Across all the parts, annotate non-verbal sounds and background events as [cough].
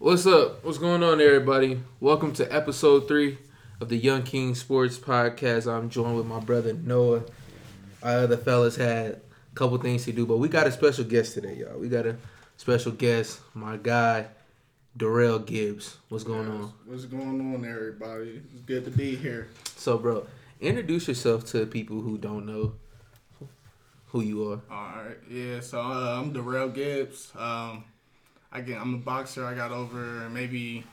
What's up? What's going on, everybody? Welcome to episode three of the Young King Sports Podcast. I'm joined with my brother Noah. Our other fellas had a couple things to do, but we got a special guest today, y'all. We got a special guest, my guy, Derrell Gibbs. What's going on? What's going on, everybody? It's good to be here. So, bro, introduce yourself to people who don't know who you are. All right, yeah. So uh, I'm Derrell Gibbs. Um, Get, I'm a boxer. I got over maybe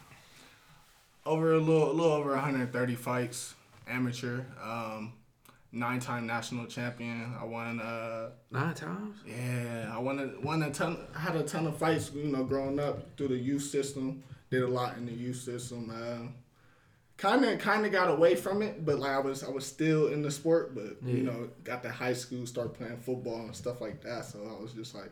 over a little, a little over 130 fights, amateur. Um, nine-time national champion. I won. Uh, Nine times? yeah, I won. A, won a ton. I had a ton of fights. You know, growing up through the youth system. Did a lot in the youth system. Uh, kind of kind of got away from it but like i was i was still in the sport but you know got to high school start playing football and stuff like that so i was just like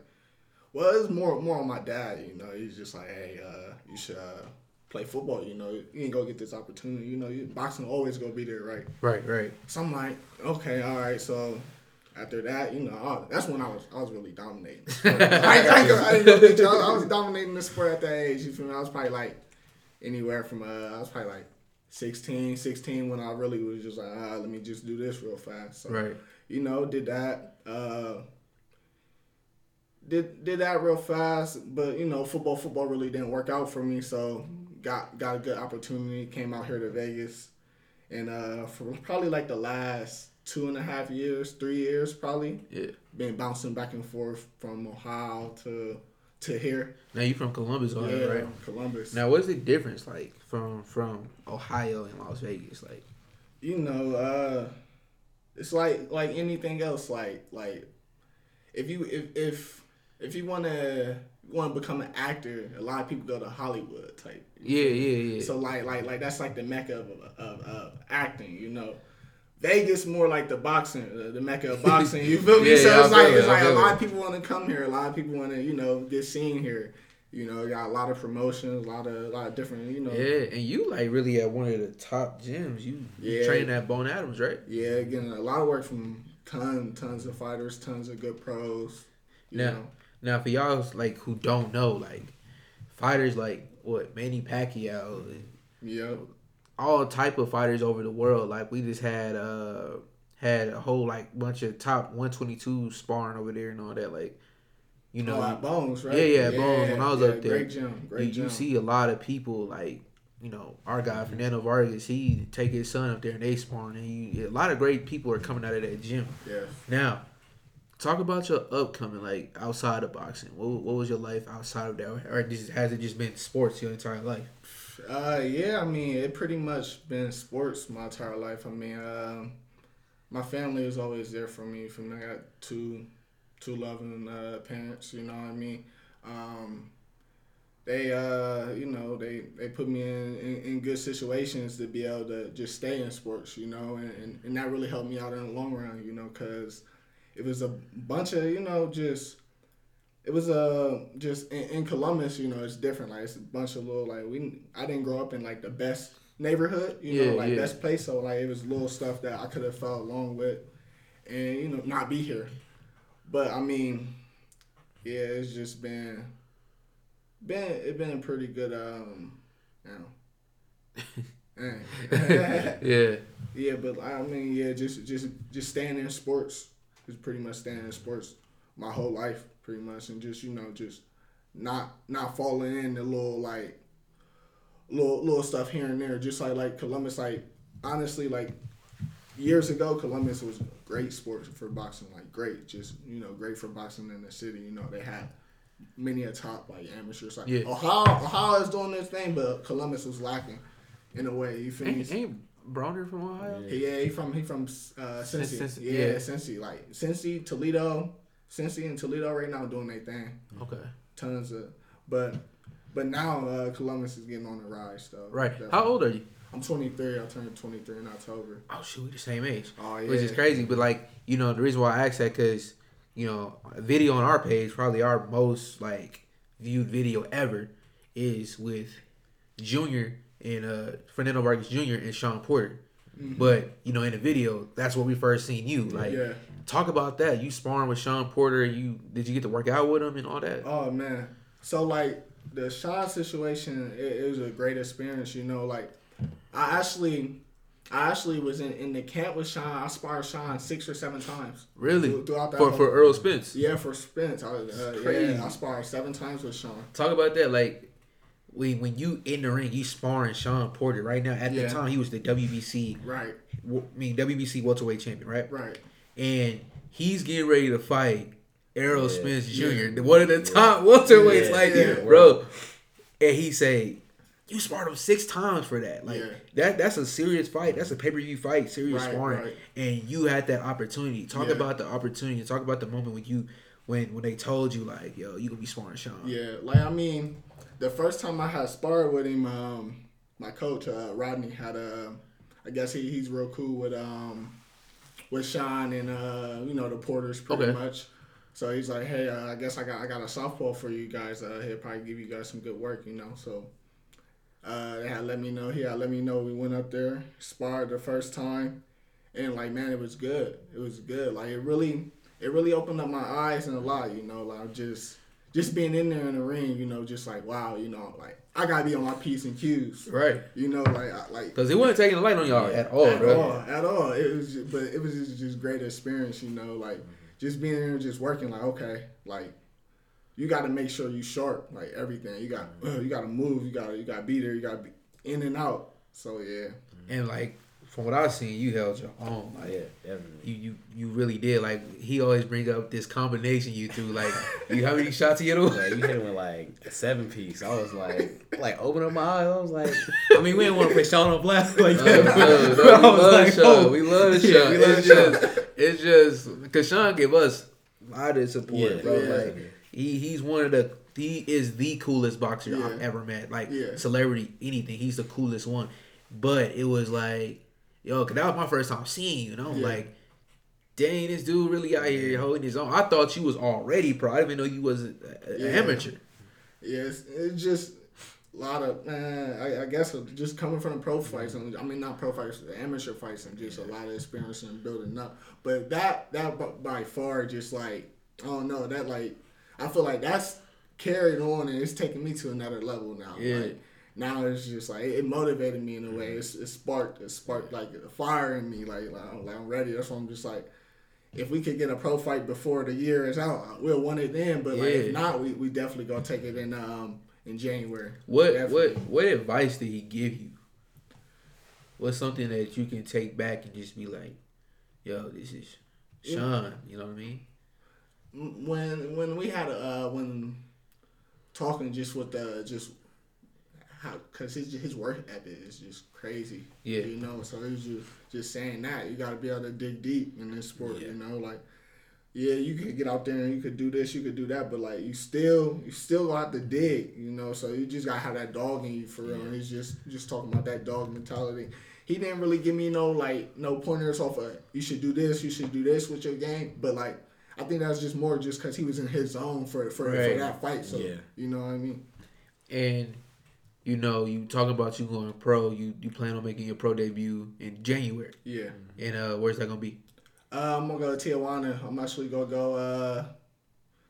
well it's more more on my dad you know he's just like hey uh you should uh play football you know you ain't gonna get this opportunity you know you, boxing always gonna be there right Right, right. so i'm like okay all right so after that, you know, I, that's when I was I was really dominating. I, I, [laughs] I, ain't gonna get you. I, was, I was dominating the sport at that age. You feel me? I was probably like anywhere from uh, I was probably like 16, 16 when I really was just like, ah, let me just do this real fast. So, Right. you know, did that. Uh, did did that real fast, but you know, football football really didn't work out for me. So got got a good opportunity. Came out here to Vegas, and uh, for probably like the last two and a half years, three years probably, Yeah. been bouncing back and forth from Ohio to to here. Now you from Columbus, all yeah, right? Columbus. Now, what's the difference like from from Ohio and Las Vegas? Like, you know, uh, it's like like anything else. Like like if you if if if you wanna want to become an actor, a lot of people go to Hollywood type. yeah, yeah, yeah. So like like like that's like the mecca of, of, of acting, you know. Vegas more like the boxing, the, the mecca of boxing. You [laughs] feel me? Yeah, so yeah, it's like it's it, like a lot of people want to come here. A lot of people want to you know get seen here. You know, got a lot of promotions, a lot of a lot of different you know. yeah, and you like really at one of the top gyms. You, you train at Bones Adams, right? Yeah, getting a lot of work from ton, tons of fighters, tons of good pros. You Now- know, Now, for y'all like who don't know, like fighters like what Manny Pacquiao, and yeah, all type of fighters over the world. Like we just had uh had a whole like bunch of top 122 sparring over there and all that. Like you know, at Bones, right? Yeah, yeah, Bones, when I was up there, great gym, great you, gym. you see a lot of people like you know our guy Fernando Vargas. He take his son up there and they sparring, and you, a lot of great people are coming out of that gym. yeah. Now, talk about your upcoming like outside of boxing. What, what was your life outside of that, or just, has it just been sports your entire life? Uh, yeah, I mean, it pretty much been sports my entire life. I mean, um, my family was always there for me. From I got two, two loving uh, parents. You know what I mean. Um, they, uh, you know, they they put me in, in, in good situations to be able to just stay in sports. You know, and, and, and that really helped me out in the long run. You know, because it was a bunch of you know just it was uh just in, in Columbus, you know, it's different. Like it's a bunch of little like we I didn't grow up in like the best neighborhood, you Yeah, know, like yeah. best place. So like it was little stuff that I could have felt along with, and you know not be here. But I mean, yeah, it's just been been it been a pretty good um, you know. [laughs] [laughs] yeah, Yeah, but I mean, yeah, just just just staying in sports is pretty much staying in sports my whole life, pretty much, and just you know just not not falling in the little like little little stuff here and there. Just like like Columbus, like honestly, like years ago, Columbus was great sports for boxing, like great, just you know great for boxing in the city. You know they had many a top like amateur Like Yeah. Ohio, Ohio is doing this thing, but Columbus was lacking in a way. You feel me? ain't, ain't Broner from Ohio? Yeah, he from he from uh, Cincy. Cincy, yeah, yeah. Cincy. Like Cincy, Toledo, Cincy and Toledo right now doing their thing. Okay, Tons of, but but now uh, Columbus is getting on the rise though. right. Definitely. How old are you? I'm 23. I turned 23 in October. Oh shoot, we the same age. Oh yeah. which is crazy. But like, you know, the reason why I asked that because you know, a video on our page, probably our most like viewed video ever, is with Junior and uh Fernando Vargas Jr. and Shawn Porter. But you know, in the video, that's where we first seen you. Like, yeah. talk about that. You sparring with Shawn Porter. You did you get to work out with him and all that? Oh man. So like the Shawn situation, it, it was a great experience. You know, like I actually. I actually was in, in the camp with Shawn. I sparred Shawn six or seven times. Really? Through- Throughout that For whole- for Errol Spence. Yeah, for Spence. I, uh, crazy. yeah, I sparred seven times with Shawn. Talk about that. Like when when you in the ring, you sparring Shawn Porter right now. At Yeah. the time, he was the WBC. Right, I mean WBC welterweight champion, right? right. And he's getting ready to fight Errol Yeah. Spence Jr., Yeah. the one of the top welterweights, Yeah. like Yeah. bro. And he say, "You sparred him six times for that. Like Yeah. that. That's a serious fight. That's a pay per view fight. Serious Right, sparring. right. And you had that opportunity. Talk Yeah. about the opportunity. Talk about the moment when you." When, when they told you like yo you gonna be sparring Shawn Yeah, like I mean, the first time I had sparred with him, um, my coach uh, Rodney had a, I guess he, he's real cool with um, with Shawn and uh, you know the Porters pretty Okay. much. So he's like, hey, uh, I guess I got I got a softball for you guys. Uh, he'll probably give you guys some good work, you know. So uh, they had let me know. He had let me know. We went up there, sparred the first time, and like man, it was good. It was good. Like it really, it really opened up my eyes and a lot. You know, like just just being in there in the ring. You know, just like wow. You know, like I gotta be on my p's and q's. right You know, like I, like because it wasn't taking the light on y'all at all at bro all, at all. It was, just, but it was just, just great experience. You know, like just being there, just working. Like okay, like you got to make sure you sharp, like everything. You got mm-hmm. uh, you got to move. You got to you got to be there. You got to be in and out. So yeah, and like from what I've seen you held your own like Yeah, definitely. you you you really did. Like he always bring up this combination you two. Like [laughs] you how many shots you hit him? Like you hit him with like a seven piece. I was like, like open up my eyes. I was like, [laughs] I mean, we didn't want to put Shawn on blast like Uh, that. no, [laughs] no, I we love like, oh. We love Shawn. Yeah, we love it's Shawn. just it's just because Shawn give us a lot of support, Yeah, bro. yeah. Like he he's one of the he is the coolest boxer I've ever met. Like celebrity, anything. He's the coolest one. But it was like, yo, cause that was my first time seeing you. know, Yeah. like, dang, this dude really out here holding his own. I thought you was already pro. I didn't even know you was an Yeah. amateur. yeah, it's, it's just a lot of man. I, I guess just coming from the pro fights. And, I mean, not pro fights, amateur fights, and just a lot of experience and building up. But that that by far just like I don't know that like I feel like that's carried on and it's taking me to another level now. Yeah. Like, now it's just like it motivated me in a way. It's it sparked it sparked like a fire in me. Like, like, I'm, like I'm ready. That's why I'm just like. If we could get a pro fight before the year is out, we'll want it then. But like, Yeah. if not, we, we definitely gonna take it in um in January. What Definitely. what what advice did he give you? What's something that you can take back and just be like, yo, this is Shawn. You know what I mean? when when we had uh when talking just with the just how because his his work ethic is just crazy. Yeah. you know. So he was just just saying that you got to be able to dig deep in this sport. Yeah. You know, like yeah, you could get out there and you could do this, you could do that, but like you still you still got to dig. You know, so you just gotta have that dog in you for real. And he's just just talking about that dog mentality. He didn't really give me no like no pointers off of you should do this, you should do this with your game, but like. I think that's just more just because he was in his zone for for, Right. for that fight. So Yeah. you know what I mean. And you know, you talk about you going pro. You you plan on making your pro debut in January. Yeah. And uh, where's that gonna be? Uh, I'm gonna go to Tijuana. I'm actually gonna go uh,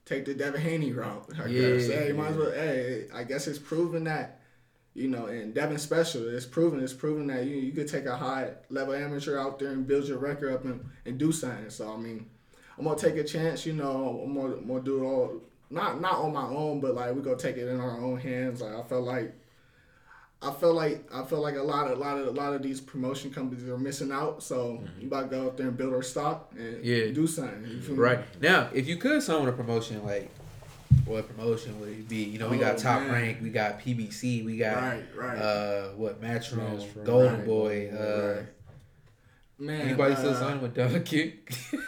take the Devin Haney route. I Yeah. guess. Hey, might as well. Hey, I guess it's proven that you know, and Devin Special. It's proven. It's proven that you you could take a high level amateur out there and build your record up and, and do something. So I mean, I'm gonna take a chance. You know, I'm gonna, I'm gonna do it all. Not not on my own, but like we gonna take it in our own hands. Like I felt like. I feel like I feel like a lot of a lot of a lot of these promotion companies are missing out. So you about to go out there and build our stock and Yeah. do something. You feel me? Right now, if you could sign with a promotion, like what promotion would it be? You know, we got Oh, Top man. Rank, we got PBC, we got Right, right. uh what Matchroom, Matchroom, Golden right, Boy. Uh, right. Man, Anybody uh, still signing with Dog Kick? [laughs]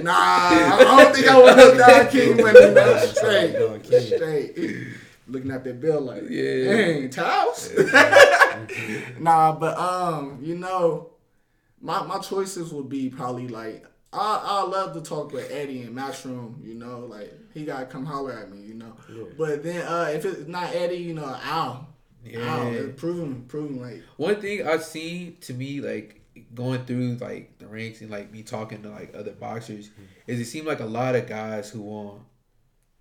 Nah, I don't think I want no Don King money. No, Nah, straight, Don straight. Looking at that bill like, Yeah. dang, Taos. [laughs] nah, but um, you know, my my choices would be probably like I I love to talk with Eddie in Matchroom. You know, like he gotta come holler at me. You know, but then uh, if it's not Eddie, you know, Al. Yeah. Al, proven, proven like One thing I've seen to me, like going through like the ranks and like me talking to like other boxers, is it seemed like a lot of guys who want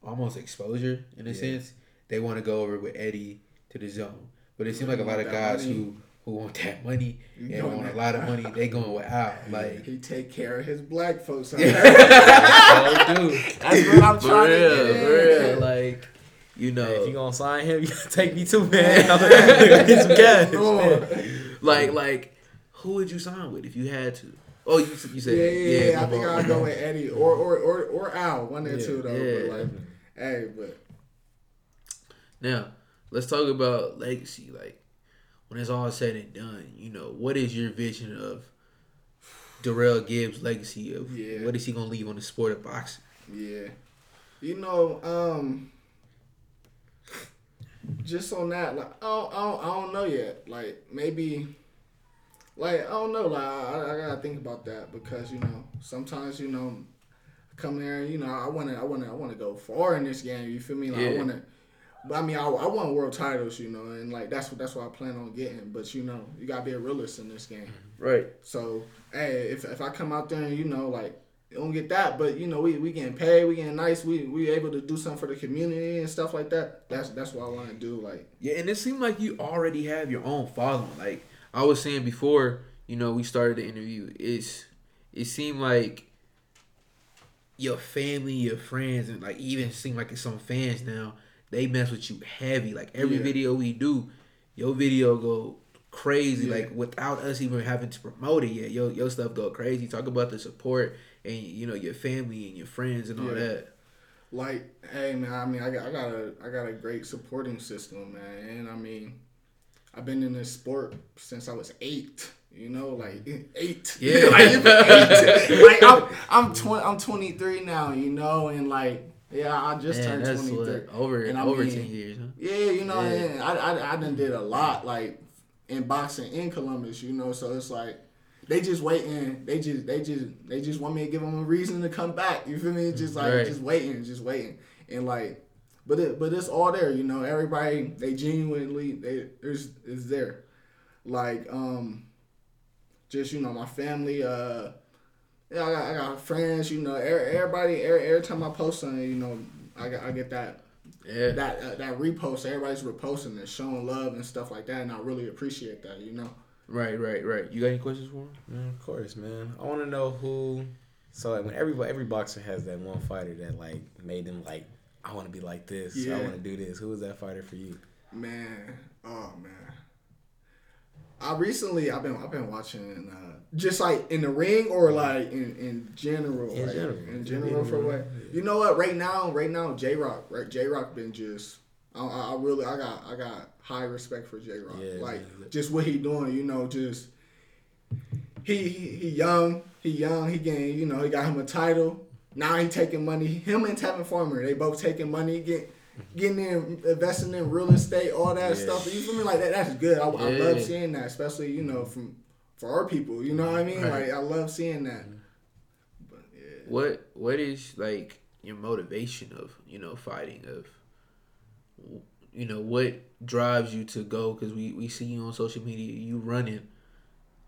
almost exposure in a Yeah. sense. They want to go over with Eddie to the zone. But it seems like a lot of guys money. who who want that money You and going want a lot of money, they going with Al. [laughs] Like, He take care of his black folks. so [laughs] do. That's what I'm For trying real, to for get real. Like, you know, Hey, if you gonna sign him, [laughs] you gotta take me too, man. I'm gonna get some cash. Oh. like, like, who would you sign with if you had to? Oh, you, you Yeah, said, yeah, yeah. I think. I'll go with Eddie or or or, or Al, one or Yeah, two though. yeah. But like, hey, but Now, let's talk about legacy. Like, when it's all said and done, you know, what is your vision of Derrell Gibbs' legacy of Yeah. what is he gonna leave on the sport of boxing? yeah, you know, um, just on that, like, I don't, I don't, I don't know yet. Like, maybe, like, I don't know. Like, I, I gotta think about that because you know, sometimes you know, come there, you know, I wanna, I wanna, I wanna go far in this game. You feel me? Like, I Yeah. wanna. But I mean, I, I want world titles, you know, and like that's what that's what I plan on getting. But you know, you gotta be a realist in this game. Mm-hmm. Right. So, hey, if, if I come out there and you know, like, don't get that, but you know, we, we getting paid, we getting nice, we we able to do something for the community and stuff like that. That's that's what I want to do. Like, Yeah, and it seemed like you already have your own following. Like I was saying before, you know, we started the interview. It's it seemed like your family, your friends, and like even seem like it's some fans now. They mess with you heavy. Like every Yeah. video we do, your video go crazy. Yeah. Like without us even having to promote it yet, your your stuff go crazy. Talk about the support and you know your family and your friends and all Yeah. that. like, hey man, I mean, I got I got a I got a great supporting system, man, and I mean, I've been in this sport since I was eight. You know, like [laughs] eight. Yeah. [laughs] like, eight. [laughs] like I'm I'm twenty I'm 23 now. You know, and like yeah, I just Man, turned 23. what, over And I over mean, ten years, huh? Yeah, you know, Yeah. and I, I I done did a lot like in boxing in Columbus, you know. So it's like they just waiting. They just they just they just want me to give them a reason to come back. You feel me? It's Just like Right. just waiting, just waiting, and like, but it but it's all there. You know, everybody they genuinely they there's is there, like um, just you know my family uh. Yeah, I got, I got friends, you know. Everybody, every, every time I post something, you know, I, got, I get that Yeah. that uh, that repost, everybody's reposting and showing love and stuff like that, and I really appreciate that. You know, Right, right, right. You got any questions for him? Man, of course, man. I want to know who. So like when every every boxer has that one fighter that like made them like, I want to be like this. Yeah. I want to do this. Who was that fighter for you? man, oh man. I recently I've been I've been watching uh, just like in the ring or like in in general, In like, general. in general. for what? You know what? Right now right now J Rock right? J Rock been just I, I really I got I got high respect for J Rock Yeah, like yeah. just what he doing you know just he, he he young he young he getting you know he got him a title. Now he taking money him and Tevin Farmer they both taking money get getting in investing in real estate all that Yeah. stuff. You feel me? Like that that's good. I, I love seeing that especially you know from for our people you know what I mean Right. like I love seeing that but yeah What What is like your motivation of you know fighting of you know what drives you to go? Because we we see you on social media, you running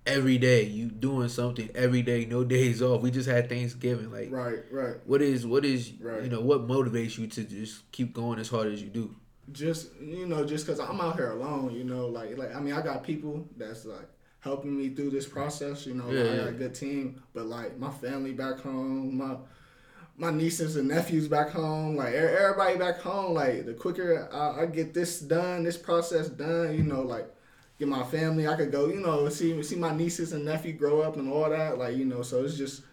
every day, you doing something every day, no [laughs] days off. We just had Thanksgiving, like. right right What is what is Right. you know what motivates you to just keep going as hard as you do? just you know just because i'm out here alone you know like like i mean i got people that's like helping me through this process you know Yeah, i yeah. got a good team but like my family back home my my nieces and nephews back home like everybody back home like the quicker I, I get this done this process done you know like get my family i could go you know see see my nieces and nephew grow up and all that like you know so it's just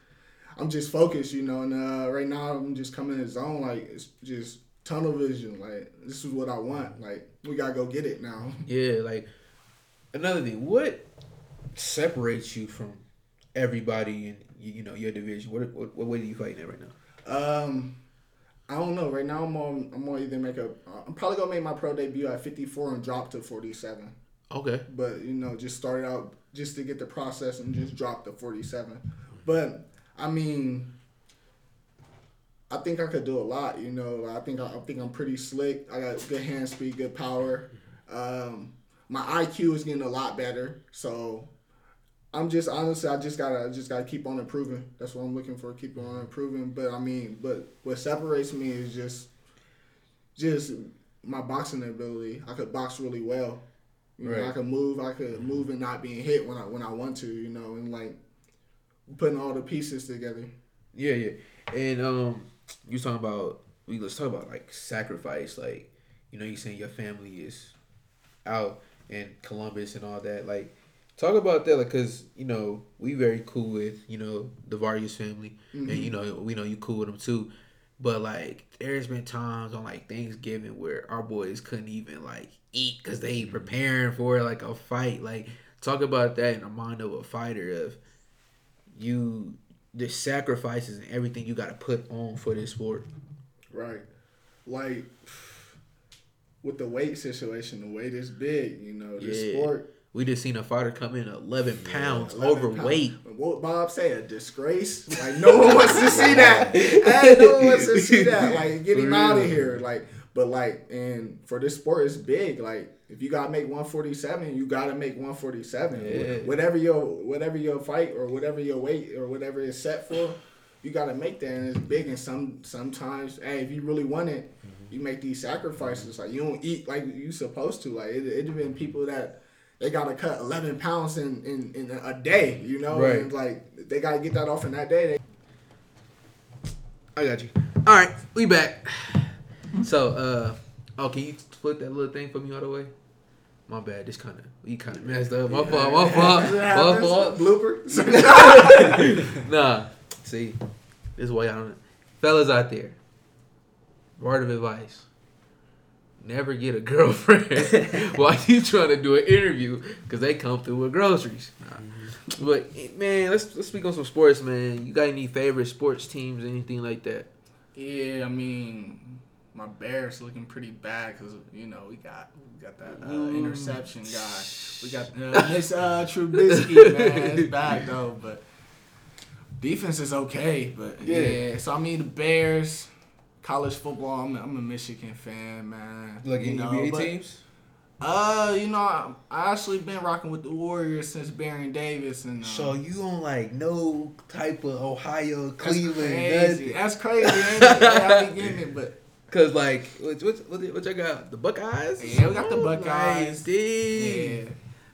i'm just focused you know and uh right now i'm just coming in the zone like it's just tunnel vision like this is what i want like we gotta go get it now Yeah, like another thing, what separates you from everybody in you, you know your division? What what, what weight are you fighting at right now? Um, I don't know. Right now, I'm on. I'm gonna either make a. I'm probably gonna make my pro debut at 54 and drop to 47. Okay, But you know, just started out just to get the process and just drop to 47. But I mean, I think I could do a lot. You know, I think I, I think I'm pretty slick. I got good hand speed, good power. Um, my IQ is getting a lot better. So I'm just honestly, I just gotta I just gotta keep on improving. That's what I'm looking for. Keep on improving. But I mean, but what separates me is just just my boxing ability. I could box really well. You know, Right. I could move. I could move and not being hit when I when I want to. You know, and like putting all the pieces together. Yeah, yeah. And um, you talking about we let's talk about like sacrifice. Like, you know, you saying your family is out in Columbus and all that. Like, talk about that, like, cause you know we very cool with you know the Vargas family, and mm-hmm. you know we know you cool with them too. But like, there's been times on like Thanksgiving where our boys couldn't even like eat because they mm-hmm. preparing for like a fight. Like, talk about that in the mind of a fighter of you the sacrifices and everything you got to put on for this sport. Right. Like with the weight situation, the weight is big. You know, the Yeah. sport. We just seen a fighter come in 11 pounds 11 overweight. pounds. What Bob say? A disgrace? Like no one wants to see that. Hey, no one wants to see that. Like get him out of here. Like, but like, and for this sport, it's big. Like, if you gotta make 147, you gotta make 147. Yeah. Whatever your whatever your fight or whatever your weight or whatever it's set for, you gotta make that. And it's big. And some sometimes, hey, if you really want it, mm-hmm. you make these sacrifices. Like you don't eat like you supposed to. Like it, it been people that they gotta cut 11 pounds in, in, in a day, you know? Right. And like they gotta get that off in that day. They, I got you. All right, we back. So, uh, oh, can you flip that little thing for me all the way? My bad. This kind of you kind of messed up. My fault. My fault. My fault. Blooper. [laughs] Nah. See, this is why y'all don't. Fellas out there, word of advice: never get a girlfriend [laughs] while you trying to do an interview because they come through with groceries. Nah. But man, let's let's speak on some sports, man. You got any favorite sports teams, anything like that? yeah, I mean, my Bears looking pretty bad because you know we got we got that uh, Ooh. interception guy. We got uh, [laughs] Miss uh, Trubisky, man. It's bad though, but defense is okay. But Yeah. yeah, so I mean the Bears. College football, I'm, I'm a Michigan fan, man. You know, but- teams? Uh, you know, I, I actually been rocking with the Warriors since Baron Davis, and uh, So you don't like no type of Ohio, that's Cleveland, crazy. That's crazy. Ain't it? Yeah, I be getting it, but [laughs] Cause like what what what, what y'all got? The Buckeyes? Yeah, we got the Nice, Buckeyes. dude. yeah,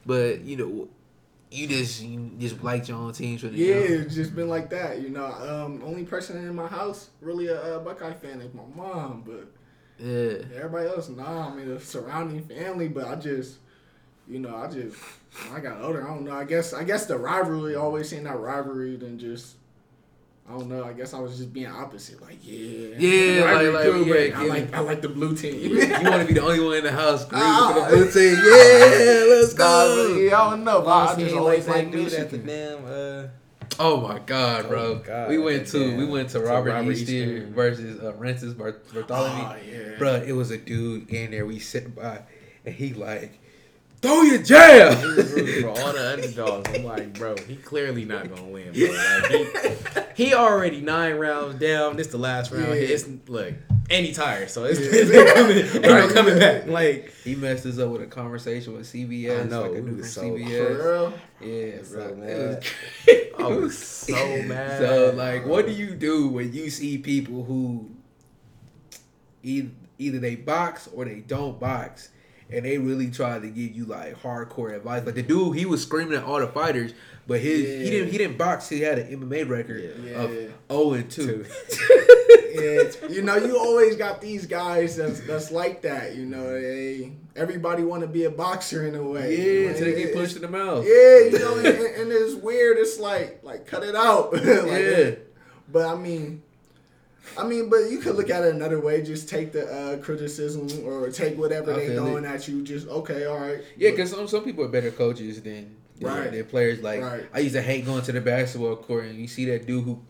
But you know, you just you just liked your own teams for the yeah, it's just been like that. You know, um, only person in my house really a, uh Buckeye fan is my mom, but Yeah. everybody else, nah. I mean, the surrounding family, but I just. You know, I just when I got older. I don't know. I guess I guess the rivalry always seeing that rivalry than just I don't know. I guess I was just being opposite. Like yeah, Yeah, the rivalry like- like, cool, yeah, but I like I like the blue team. You want to be the only one in the house [laughs] rooting Ah. for the blue team? [laughs] Yeah, let's Nah, but go. yeah, I don't know. but I just always like like dude at the damn. Uh, Oh my god, bro! Oh, God. we went to Damn. we went to To Robert, Robert Easter Easter. versus uh, Rances Barthelemy. Oh, yeah. Bro, it was a dude in there. We sitting by, and he like, throw your jab. he was rooting for all the underdogs. I'm like, bro, he clearly not gonna win. Bro. Like, he, [laughs] he already nine rounds down. This the last round. Yeah. It's look, and he tired, so it's, Yeah. [laughs] it's no coming, ain't no coming back. Like, He messed us up with a conversation with CBS. I know, like a we dude from was so- CBS. For real? Yeah, So bro. mad. It uh, was [laughs] I was so mad. So like, what do you do when you see people who either either they box or they don't box, and they really tried to give you like hardcore advice? Like the dude, he was screaming at all the fighters, but his he didn't he didn't box. He had an MMA record Yeah. of Yeah. zero and two. [laughs] Yeah, you know, you always got these guys that's that's like that. You know, they everybody want to be a boxer in a way. Yeah, Like, until they get punched in the mouth. Yeah, you know, and, and it's weird. It's like like cut it out. [laughs] Like, Yeah. But I mean, I mean, but you could look at it another way. Just take the uh, criticism or take whatever I they're throwing at you. Just okay, all right. Yeah, because some some people are better coaches than than Right. their players. Like Right. I used to hate going to the basketball court and you see that dude who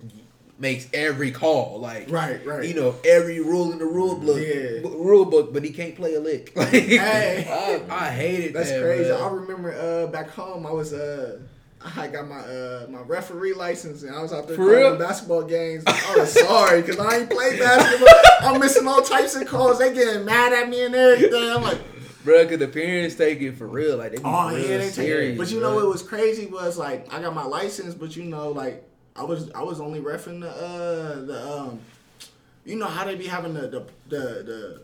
makes every call. Like right, right. you know every rule in the rule book, Yeah. b- rule book, but he can't play a lick. Like, [laughs] Hey. I, I hated That's that. crazy. bro. I remember uh, back home, I was uh, [laughs] I got my uh, my referee license, and I was out there For calling basketball games. I was sorry because I ain't play basketball. [laughs] I'm missing all types of calls. They getting mad at me and everything. I'm like, bro, because the parents take it for real. Like they oh yeah, they take serious. it. But you bro. know what was crazy was like I got my license, but you know like I was I was only refing the uh the um, you know how they be having the the the. the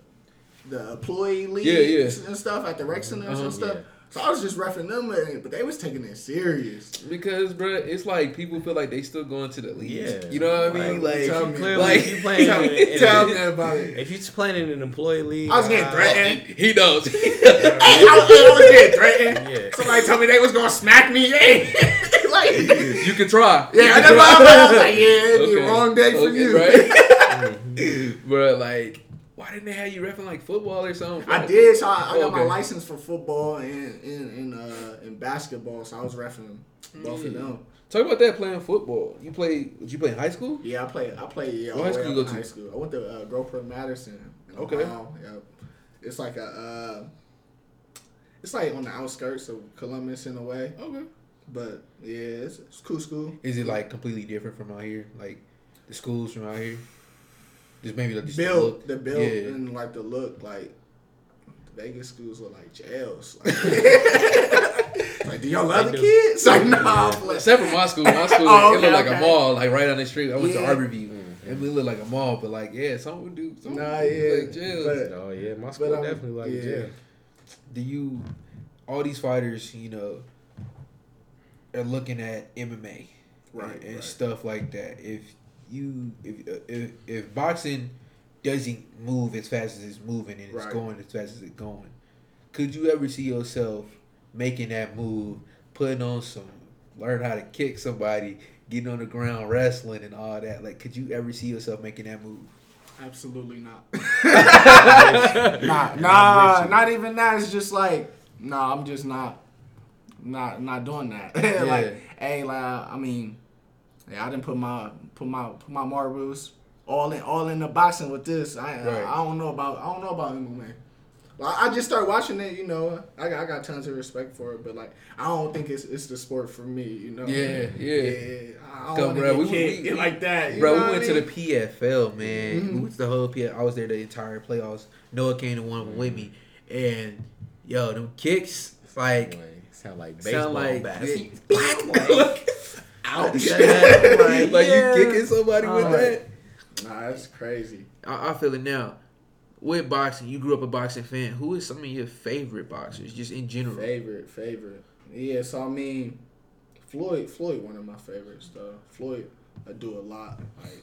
the employee leagues Yeah, yeah. and stuff at the rec centers Uh-huh. and stuff. Yeah. So I was just roughing them, but but they was taking it serious. Because, bro, it's like people feel like they still going to the league. Yeah. You know what I mean? Like, Like, tell me. Clearly, like, if [laughs] you playing Tell, in, in, [laughs] tell me about it. if you're playing in an employee league, I was getting uh, threatened. [laughs] he knows. Hey, I, I was getting threatened. Yeah. Somebody told me they was gonna smack me. Hey, like, you can try. Yeah, can that's try. I was like, yeah, it'd be Okay. a wrong day for you. right? bro, like, why didn't they have you repping like football or something? I did. So I, I got my license for football and and, and uh and basketball. So I was refing both of them. Talk about that playing football. You play? Did you play in high school? Yeah, I played. I played. Yeah, What high school you go to? High school. I went to uh, Groveport Madison. Okay. Ohio. Yeah, it's like a. Uh, it's like on the outskirts of Columbus in a way, Okay. but yeah, it's, it's cool school. Is it like completely different from out here? Like the schools from out here? Just maybe like just the build look. the build Yeah. and like the look like Vegas schools look like jails. [laughs] Like, like do y'all love the do. kids? Like no, I'm. Except for my school, my [laughs] school Oh, it okay, looked like a mall, like right on the street. I went Yeah. to Arborview. and it looked like a mall, but like yeah, some would do. Some Nah, would yeah, like jail. but- Oh yeah, my school But, um, definitely like yeah. jail. do you all these fighters you know are looking at MMA Right, and, and right. stuff like that if you if, uh, if if boxing doesn't move as fast as it's moving and it's Right. going as fast as it's going could you ever see yourself making that move putting on some learn how to kick somebody getting on the ground wrestling and all that like could you ever see yourself making that move Absolutely not. [laughs] nah, nah, not even that. It's just like, nah, I'm just not, not, not doing that. [laughs] Yeah. like, hey, like, I mean, yeah, I didn't put my, put my, put my marbles all in, all in the boxing with this. I, Right. I, I don't know about, I don't know about MMA. Like, I just started watching it, you know. I got, I got tons of respect for it, but like, I don't think it's, it's the sport for me, you know. Yeah, yeah. yeah. I Come, don't bro, want we- to we- get we- like that. you Bro, know we went I to the PFL, man. Mhm. We went to the whole PFL. I was there the entire playoffs. Noah came to one of them with me, and yo, them kicks like sound like baseball sound like bats. [laughs] big- Black Ouch. [laughs] like, Like, you kicking somebody with that. Nah, that's crazy. I, I feel it now. With boxing, you grew up a boxing fan. Who is some of your favorite boxers, just in general? Favorite, favorite. Yeah, so I mean, Floyd, Floyd, one of my favorites though. Floyd, I do a lot, like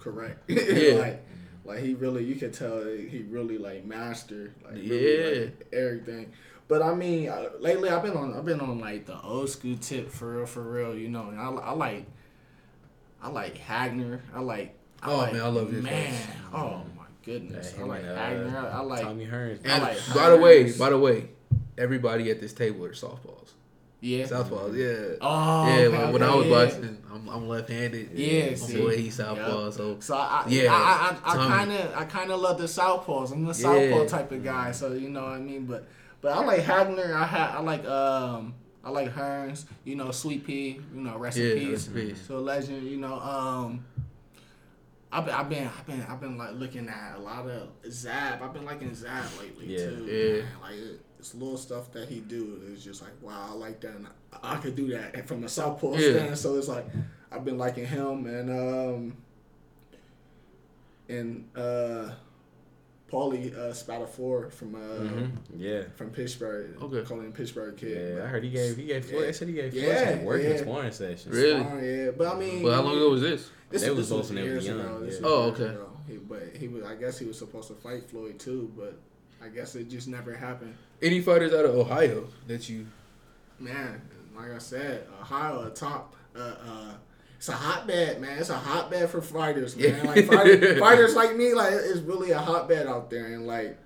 correct. [laughs] Yeah. like, like he really, you can tell he really like mastered, like really, Yeah. like, everything. But I mean, uh, lately I've been on, I've been on like the old school tip for real, for real. You know, and I, I like, I like Hagler. I like. I Oh, like, man, I love this Man, guy. oh my goodness, Yeah, I him like and, uh, Hagler. I, I like. Tommy Hearns. I And like by the way, by the way, everybody at this table are softballs. Yeah. Southpaws, yeah. Oh, yeah, okay, when, when I was yeah. boxing, I'm, I'm left-handed. Yeah, my see. boy, he's southpaw, Yep. so So I, I Yeah, yeah, I, I, I kind of, I kind of love the southpaws. I'm the southpaw Yeah. type of guy, so you know what I mean. But, but I like Hagler. I ha, I like um, I like Hearns. You know, Sweet Pea. You know, rest yeah, in peace. rest in peace. So legend. You know, um, I've been, I've been, I've been, I've been like looking at a lot of Zab. I've been liking Zab lately Yeah. too. Yeah. man. Like it- it's little stuff that he do. It's just like wow, I like that. And I, I could do that and from a southpaw Yeah. stand. So it's like I've been liking him and um and uh Paulie uh Spadafora from uh Mhm. Yeah. from Pittsburgh. Okay. Calling him Pittsburgh kid. Yeah, but- I heard he gave he gave Floyd. Yeah. They said he gave Floyd Yeah, some working yeah. sparring sessions. Really? Smart, yeah. But I mean But how long ago was this? This, They this was both when they were years young, ago. Yeah. Oh, okay. ago. He, but he was. I guess he was supposed to fight Floyd too, but I guess it just never happened. Any fighters out of Ohio that you? Man, like I said, Ohio, a top. Uh, uh, it's a hotbed, man. It's a hotbed for fighters, man. Yeah. Like fighters, [laughs] fighters like me, like it's really a hotbed out there, and like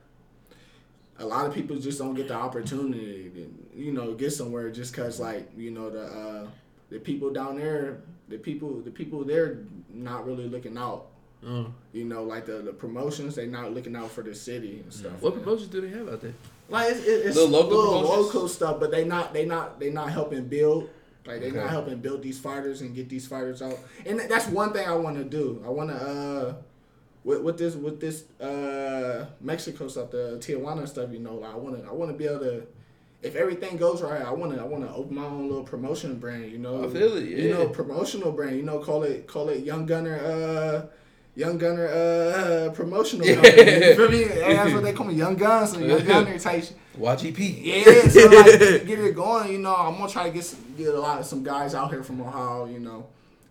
a lot of people just don't get the opportunity to, you know, get somewhere just cause like you know the uh, the people down there, the people, the people there, not really looking out. Uh, You know, like the, the promotions, they not looking out for the city and stuff. what promotions do they have out there? Like it's, it's, it's Little local little local stuff, but they not they not they not helping build. Like they Okay. not helping build these fighters and get these fighters out. And that's one thing I want to do. I want to uh with, with this with this uh Mexico stuff, the Tijuana stuff. You know, like I want to I want to be able to. If everything goes right, I want to I want to open my own little promotion brand. You know, I feel it, You know, promotional brand. You know, call it call it Young Gunner. Uh, Young Gunner uh, promotional company. You feel me? [laughs] That's what they call me, Young Guns, so Young [laughs] Gunner type. shit. YGP. Yeah, so like [laughs] get it going. You know, I'm gonna try to get some, get a lot of some guys out here from Ohio. You know,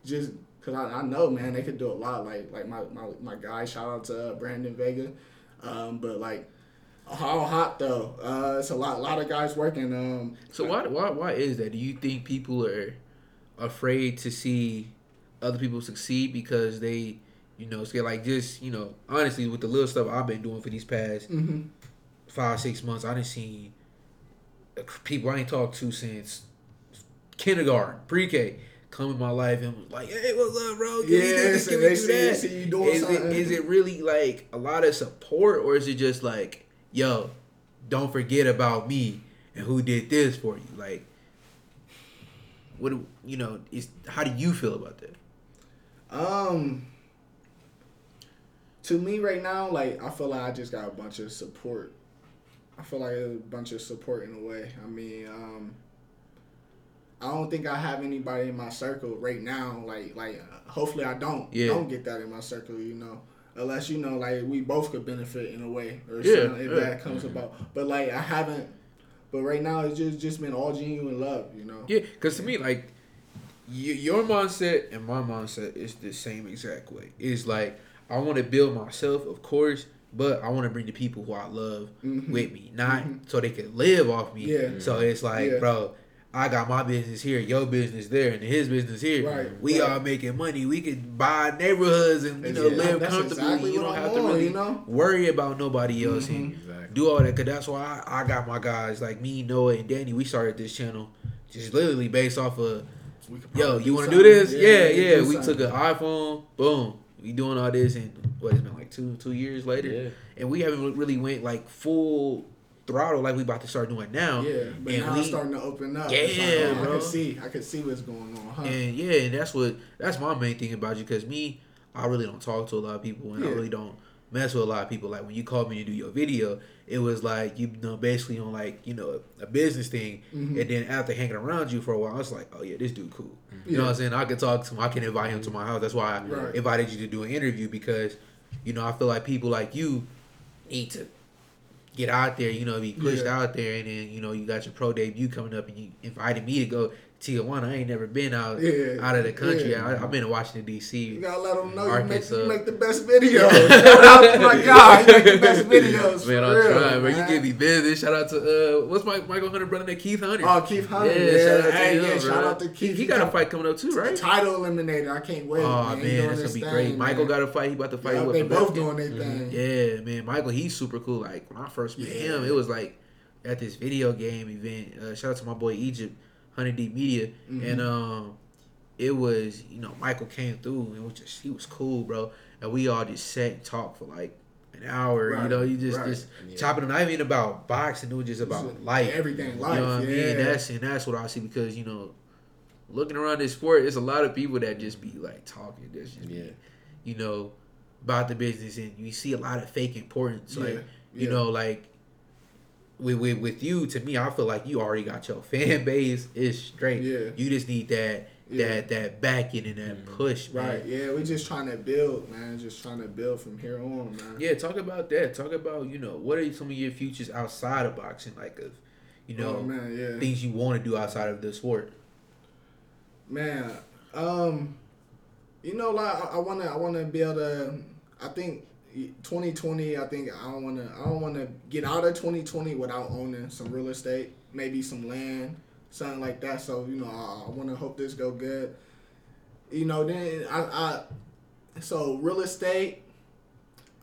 just cause I, I know man they could do a lot. Like like my my, my guy, shout out to uh, Brandon Vega. Um, but like Ohio hot though. Uh, it's a lot lot of guys working. Um, So why why why is that? Do you think people are afraid to see other people succeed because they, you know, scared like just you know, honestly, with the little stuff I've been doing for these past mhm. five six months, I didn't see people I ain't talked to since kindergarten, pre K. Come in my life and was like, "Hey, what's up, bro? Can we do Yeah, this? so Can they do see- that?" see you doing is it something. is it really like a lot of support, or is it just like, "Yo, don't forget about me and who did this for you"? Like, what do you know? Is how do you feel about that? Um, to me right now, like I feel like I just got a bunch of support. I feel like a bunch of support in a way. I mean, um, I don't think I have anybody in my circle right now. Like, like uh, hopefully I don't Yeah. don't get that in my circle. You know, unless you know, like we both could benefit in a way or Yeah, something if yeah. that comes about. But like I haven't. But right now it's just just been all genuine love. You know. Yeah, because to me, like, y- your mindset and my mindset is the same exact way. It's like I want to build myself, of course, but I want to bring the people who I love Mhm. with me, not Mhm. so they can live off me. Yeah. So it's like, Yeah. bro, I got my business here, your business there, and his business here. Right, We right. all making money. We can buy neighborhoods and you know Yeah, live that's comfortably. exactly you don't I'm have to really you know? worry about nobody else and Exactly. do all that. Cause that's why I, I got my guys like me, Noah, and Danny. We started this channel just literally based off of Yo, you want to do this? Yeah, we yeah. do We something. took an iPhone, boom. We doing all this, and what it's been like two two years later, Yeah. and we haven't really went like full throttle like we about to start doing now. Yeah, but and now we, it's starting to open up. Yeah, like, oh, I bro. can see, I can see what's going on, huh? and yeah, and that's what that's my main thing about you. Cause me, I really don't talk to a lot of people, and I really don't mess with a lot of people. Like when you called me to do your video, it was like you know basically on like you know a business thing, Mhm. and then after hanging around you for a while, I was like, oh yeah, this dude cool. You know what I'm saying? I can talk to him. I can invite him to my house. That's why I Right. invited you to do an interview because, you know, I feel like people like you need to get out there. You know, be pushed Yeah. out there, and then you know you got your pro debut coming up, and you invited me to go Tijuana. I ain't never been out Yeah, out of the country. yeah. I, I've been to Washington D.C. You gotta let them know you make, Arkansas. you make the best videos. [laughs] Shout out to my guy, you make the best [laughs] videos. Man, I'm real, trying, man. You man. give me business. Shout out to uh, what's my Michael Hunter brother name? Keith Hunter. Oh, Keith Hunter. Yeah, Yeah, shout out to hey, him, yeah, bro. shout out to Keith. he got a fight coming up too, right? Title eliminator. I can't wait. Oh man, man, He that's gonna be great. Michael got a fight. He about to fight Yeah, with they both doing their thing. Yeah, man, Michael, he's super cool. Like when I first met him, it was like at this video game event. Uh, shout out to my boy Egypt, Honey Deep Media, Mhm. and um, it was you know Michael came through and was just he was cool, bro, and we all just sat and talked for like an hour. You know, you just right. just Yeah. chopping. Not even about boxing. It was just about Just life. everything, life. You know what I mean? And that's and that's what I see because you know, looking around this sport, it's a lot of people that just be like talking. That's just Yeah. be, you know, about the business, and you see a lot of fake importance. Yeah, Like you know, like with, with with you, to me, I feel like you already got your fan base is straight. Yeah. You just need that Yeah. that that backing and that push, man. Right. Yeah, we're just trying to build, man. Just trying to build from here on, man. Yeah, talk about that. Talk about you know what are some of your futures outside of boxing, like of you know oh man, yeah. things you want to do outside of the sport. Man, um, you know, like I, I wanna, I wanna be able to. I think 2020. I think I don't wanna, I don't wanna get out of 2020 without owning some real estate, maybe some land, something like that. So you know, I, I wanna hope this go good. You know, then I, I so real estate.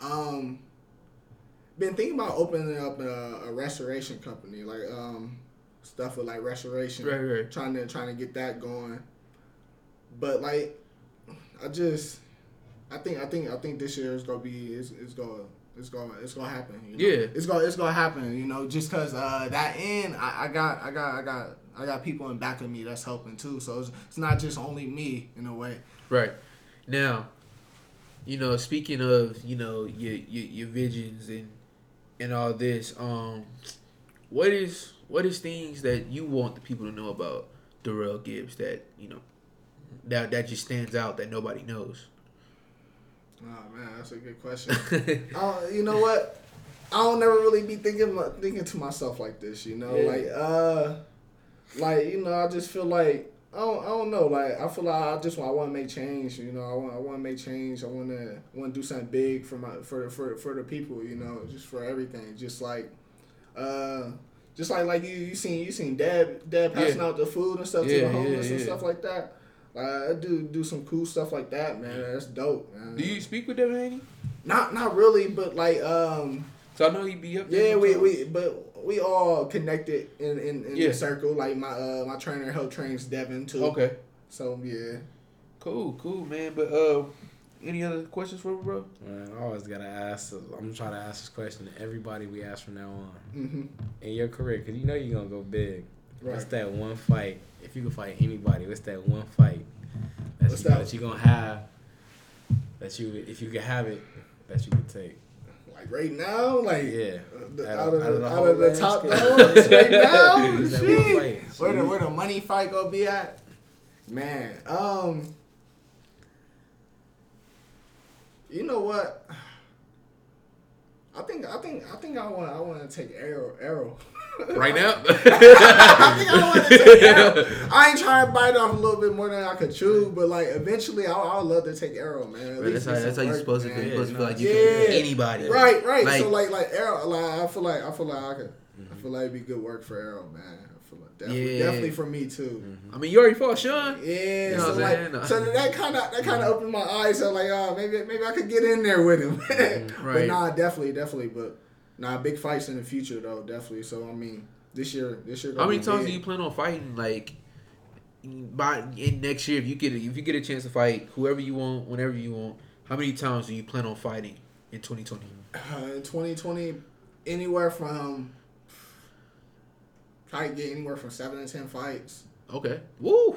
Um, been thinking about opening up a, a restoration company, like um, stuff with like restoration Right, right. trying to trying to get that going. But like, I just, I think I think I think this year is gonna be it's, it's gonna it's gonna it's gonna happen. You know? Yeah. it's gonna it's gonna happen. You know, just cause uh, that end, I, I got I got I got I got people in back of me that's helping too. So it's, it's not just only me in a way. Right. Now, you know, speaking of, you know, your your, your visions and and all this, um what is what is things that you want the people to know about Derrell Gibbs that, you know, that that just stands out that nobody knows? Oh man, that's a good question. uh, you know what? I don't never really be thinking thinking to myself like this. You know, Yeah. like uh, like you know, I just feel like I don't, I don't know. Like I feel like I just I want to make change. You know, I want I want to make change. I want to want to do something big for my for for for the people. You know, just for everything. Just like uh. Just like like you you seen you seen dad dad passing Yeah. out the food and stuff to the homeless yeah, and stuff like that. Like I do do some cool stuff like that, man. That's dope, man. Do you speak with Devin Haney? Not not really, but like um So I know he be up there. yeah we, we but we all connected in in, in Yeah. the circle. Like my uh my trainer helped trains Devin too. Okay. So yeah. Cool, cool, man. But uh, any other questions for me, bro? Man, I always gotta ask. I'm trying to ask this question to everybody we ask from now on Mm-hmm. in your career, cause you know you're gonna go big. What's that one fight? If you could fight anybody, what's that one fight that What's you know that? that you gonna have? That you, if you could have it, that you could take. Like right now, like Yeah. the, Out out, of- of, out of the, the out of the top dogs right [laughs] now, Who's that shit. Where the where the money fight gonna be at? Man, um, you know what? I think I think I think I want I want to take Errol Errol. Right now? [laughs] I think I want to take [laughs] Errol. I ain't trying to bite off a little bit more than I could chew, but like eventually I I would love to take Errol, man. At Bro, least that's how, that's how you're work, supposed to feel. You're supposed to feel like you Yeah. can anybody. Right, right. Like- so like like Errol, like I feel like I feel like I could. I mm-hmm. feel like it'd be good work for Errol, man. Feel like definitely, Yeah. definitely for me too. Mm-hmm. I mean, you already fought Shawn. Yeah, You know so like. No. so that kind of that kind of mm-hmm. opened my eyes. So like, oh, maybe maybe I could get in there with him. [laughs] But Mm-hmm. Right. nah, definitely, definitely. But nah, big fights in the future though, definitely. So I mean, this year, this year. How gonna many times do you plan on fighting? Like, by in next year, if you get if you get a chance to fight whoever you want, whenever you want, how many times do you plan on fighting in 2020? Uh, in 2020, anywhere from probably get anywhere from seven to ten fights. Okay. Woo.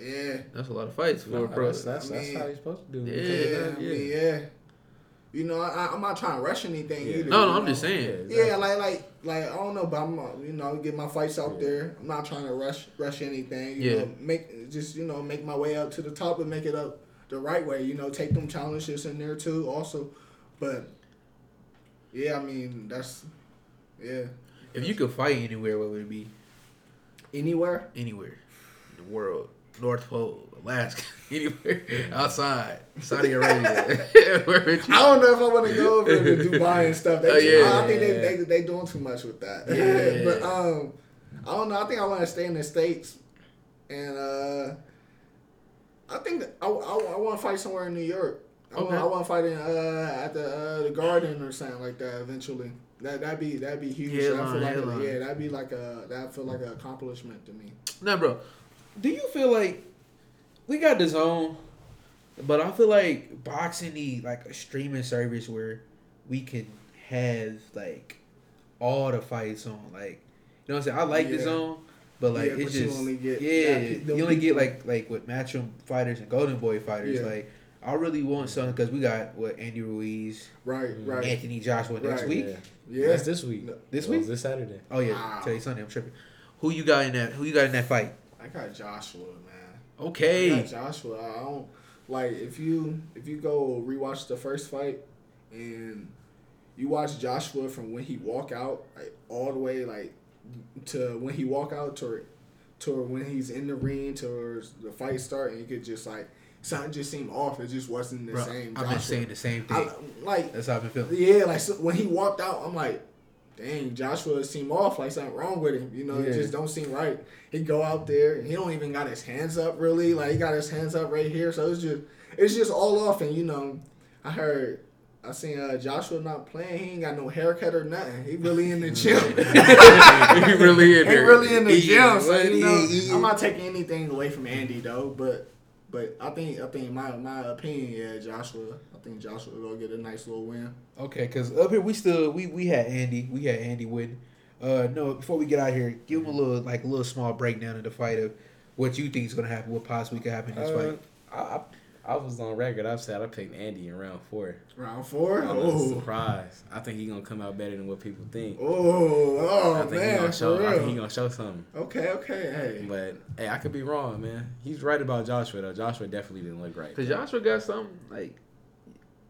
Yeah. That's a lot of fights for No, a pro. that's that's, I that's how you're supposed to do. Yeah. it. Yeah, I mean, yeah. You know, I, I'm not trying to rush anything Yeah. either. No, you no, I'm know? just saying. Yeah, like like like I don't know, but I'm uh, you know get my fights out Yeah. there. I'm not trying to rush rush anything. You Yeah. know, make just you know make my way up to the top and make it up the right way. You know, take them challenges in there too, also. But yeah, I mean that's yeah. If you could fight anywhere, what would it be? Anywhere. Anywhere the world, North Pole, Alaska, [laughs] anywhere outside, Saudi [laughs] Arabia. [laughs] Where would you- I don't know if I want to go over to Dubai and stuff. They, Oh, yeah. I think they, they they doing too much with that. Yeah. but um, I don't know. I think I want to stay in the states, and uh, I think I, I, I want to fight somewhere in New York. I Okay. want I want to fight in uh at the uh, the Garden or something like that eventually. That that'd be that'd be huge. I feel like a, yeah, that'd be like a that feel like an accomplishment to me. Nah, bro. Do you feel like we got the zone, but I feel like boxing need like a streaming service where we can have like all the fights on. Like, you know what I'm saying? I like the Yeah. zone, but like Yeah, it's but you just only get yeah. that- you only get like like with matchroom fighters and golden boy fighters. Yeah. Like, I really want something because we got what Andy Ruiz, Right, mm. right. Anthony Joshua next Right. week. Yeah. Yeah. That's this week. This Well, week? This Saturday. Oh yeah, Wow. today's Sunday. I'm tripping. Who you got in that? Who you got in that fight? I got Joshua, man. Okay. Yeah, Joshua. I don't like if you if you go rewatch the first fight and you watch Joshua from when he walk out like all the way like to when he walk out to to when he's in the ring to the fight start and you could just like something just seemed off. It just wasn't the Bro, same. I've been saying the same I, thing. like That's how I've been feeling. yeah, like so when he walked out, I'm like, dang, Joshua seemed off, like something wrong with him. You know, it just don't seem right. He go out there, he don't even got his hands up really. Like he got his hands up right here, so it's just it's just all off. And you know, I heard. I seen uh, Joshua not playing. He ain't got no haircut or nothing. He really in the [laughs] gym. [laughs] he really in he really in the He- gym. So you know, I'm not taking anything away from Andy though. But but I think I think my my opinion, yeah, Joshua. I think Joshua will get a nice little win. Okay, because up here we still we we had Andy, we had Andy Witten. Uh, no, before we get out here, give him a little like a little small breakdown of the fight of what you think is gonna happen, what possibly could happen in this Uh, fight. I, I, I was on record. I've said I picked Andy in round four. Round four. I'm Oh. surprised. I think he's gonna come out better than what people think. Oh, I oh think he gonna show. for I think he gonna show something. Okay, okay, hey. But hey, I could be wrong, man. He's right about Joshua though. Joshua definitely didn't look right. Cause Joshua got something like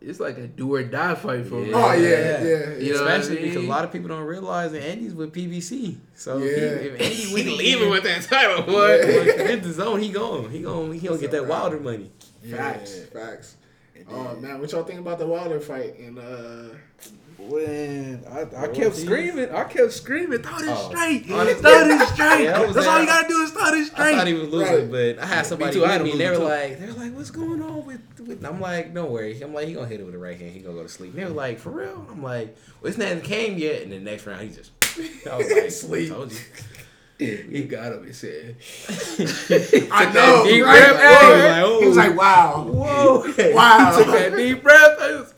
it's like a do or die fight for him. Yeah. Oh yeah, Yeah. yeah. You know what I Especially mean? because a lot of people don't realize that Andy's with PBC. So Yeah. he, if Andy We [laughs] leaving with that title, boy. what? Hit the zone, he going. He going. He gonna get that Wilder money. Facts, facts. Oh man, what y'all think about the Wilder fight? And uh, When I, I kept was screaming, I kept screaming, throw this Oh. straight, Honestly. throw this straight. Yeah, I was That's all you gotta do is throw this I thought straight. he was losing, Right. but I had somebody too, I had with him me, and they were losing, like, they were like, "What's going on with?" with I'm like, "Don't worry." I'm like, "He gonna hit it with the right hand. He gonna go to sleep." And they were like, "For real?" I'm like, "Well, it's not came yet." And the next round, he just, I was [laughs] like, Sleep. Told. He got him and said, [laughs] I know, deep right? breath, Whoa. hey. Like, oh. He was like, "Wow, Whoa! Wow. [laughs] took that deep breath. I was-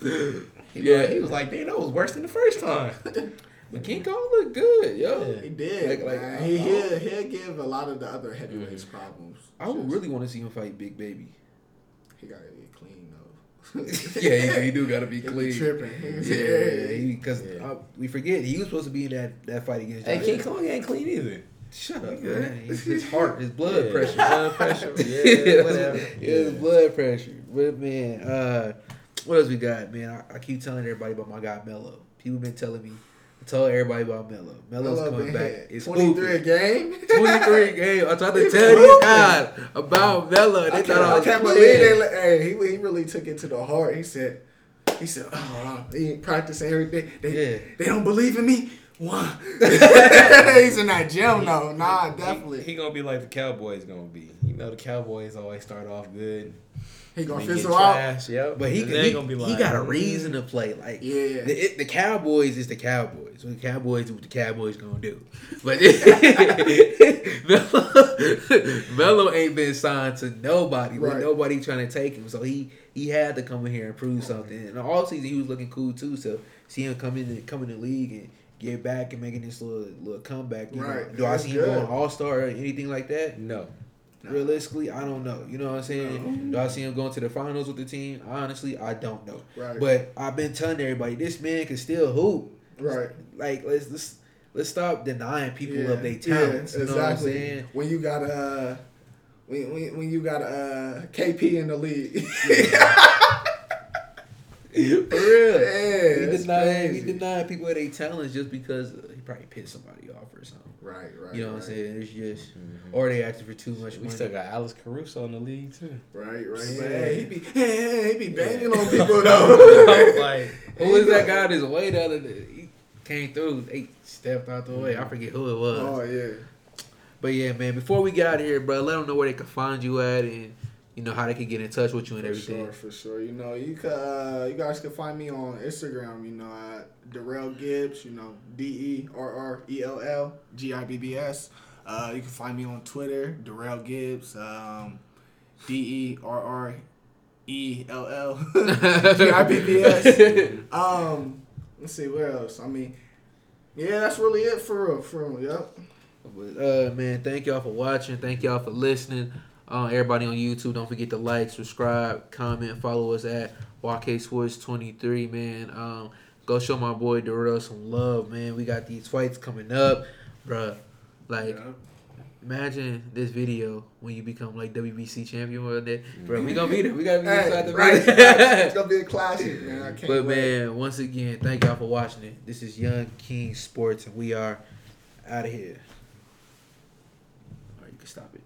yeah, he was like, "Damn, that was worse than the first time." [laughs] But King Kong looked good, yo. Yeah. He did. Like- like, man. he, he'll, he'll give a lot of the other mm-hmm. heavyweights problems. I would really want to see him fight Big Baby. He gotta get clean though. yeah, he, he do gotta be He clean. tripping. Yeah, because Yeah. Uh, we forget he was supposed to be in that, that fight against. Hey, Josh. King Kong ain't clean either. Shut up, man. [laughs] His, his heart, his blood Yeah. pressure. Blood pressure. [laughs] Yeah, whatever. Yeah, his blood pressure. But man, uh, what else we got, man? I, I keep telling everybody about my guy Melo. People been telling me. I told everybody about Melo. Melo's Melo coming back. It's 23 a game. [laughs] 23 a game. I tried to tell these hooping. guys about Melo. They I can't, thought I I was can't playing. believe they. let- Hey, he, he really took it to the heart. He said, he said, oh, he ain't practicing every day. They, Yeah. they don't believe in me. One. [laughs] He's in that gym though. Nah, definitely. he gonna be like the Cowboys gonna be. You know, the Cowboys always start off good. He gonna then get fizzle out. trash, Yep. But he, he, gonna be like, he got a reason mm-hmm. to play. Like Yeah. the, it, the Cowboys is the Cowboys. What the Cowboys do what the Cowboys gonna do. But [laughs] Melo, [laughs] Melo ain't been signed to nobody. Like Right. nobody trying to take him. So he he had to come in here and prove something. And all season he was looking cool too. So see him come in and come in the league and get back and making this little little comeback. You know, Right. do I That's see him going All Star or anything like that? No. Realistically, I don't know. You know what I'm saying? Do I see him going to the finals with the team? Honestly, I don't know. Right. But I've been telling everybody this man can still hoop. Right. Like let's let's let's stop denying people Yeah. of their Yeah, talents. You know what I'm exactly. saying? When you got a when, when, when you got a KP in the league. [laughs] [laughs] For real. Yeah, he it's deny he crazy. deny people of their talents just because he probably pissed somebody off or something. Right, right. You know what I'm saying? It's just Mhm. or they asking for too much We money. still got Alex Caruso in the league too. Right, right. Yeah. But hey, he be [laughs] hey, he be banging on [laughs] people I'm though. like, Who is that guy that's way the other day? He came through, they stepped out the way. I forget who it was. oh yeah. But yeah, man, before we got out here, bro, let them know where they can find you at and you know how they can get in touch with you and For everything. sure, for sure. You know, you can uh, you guys can find me on Instagram. You know, at Derrell Gibbs. You know, D E R R E L L G I B B S. Uh, you can find me on Twitter, Derrell Gibbs. Um, D E R R E L L G I B B S. [laughs] Um, let's see where else. I mean, yeah, that's really it for real. For real. Yep. But, uh, man, thank y'all for watching. Thank y'all for listening. Uh, everybody on YouTube, don't forget to like, subscribe, comment, follow us at YK Sports 23, man. Um, go show my boy Derrell some love, man. We got these fights coming up, bruh. Like, imagine this video when you become like WBC champion one day, bro. We gonna be there. We gotta be inside Hey, the right. it's gonna be a classic, man. I can't But wait. man, once again, thank y'all for watching it. This is Young King Sports, and we are out of here. All right, you can stop it.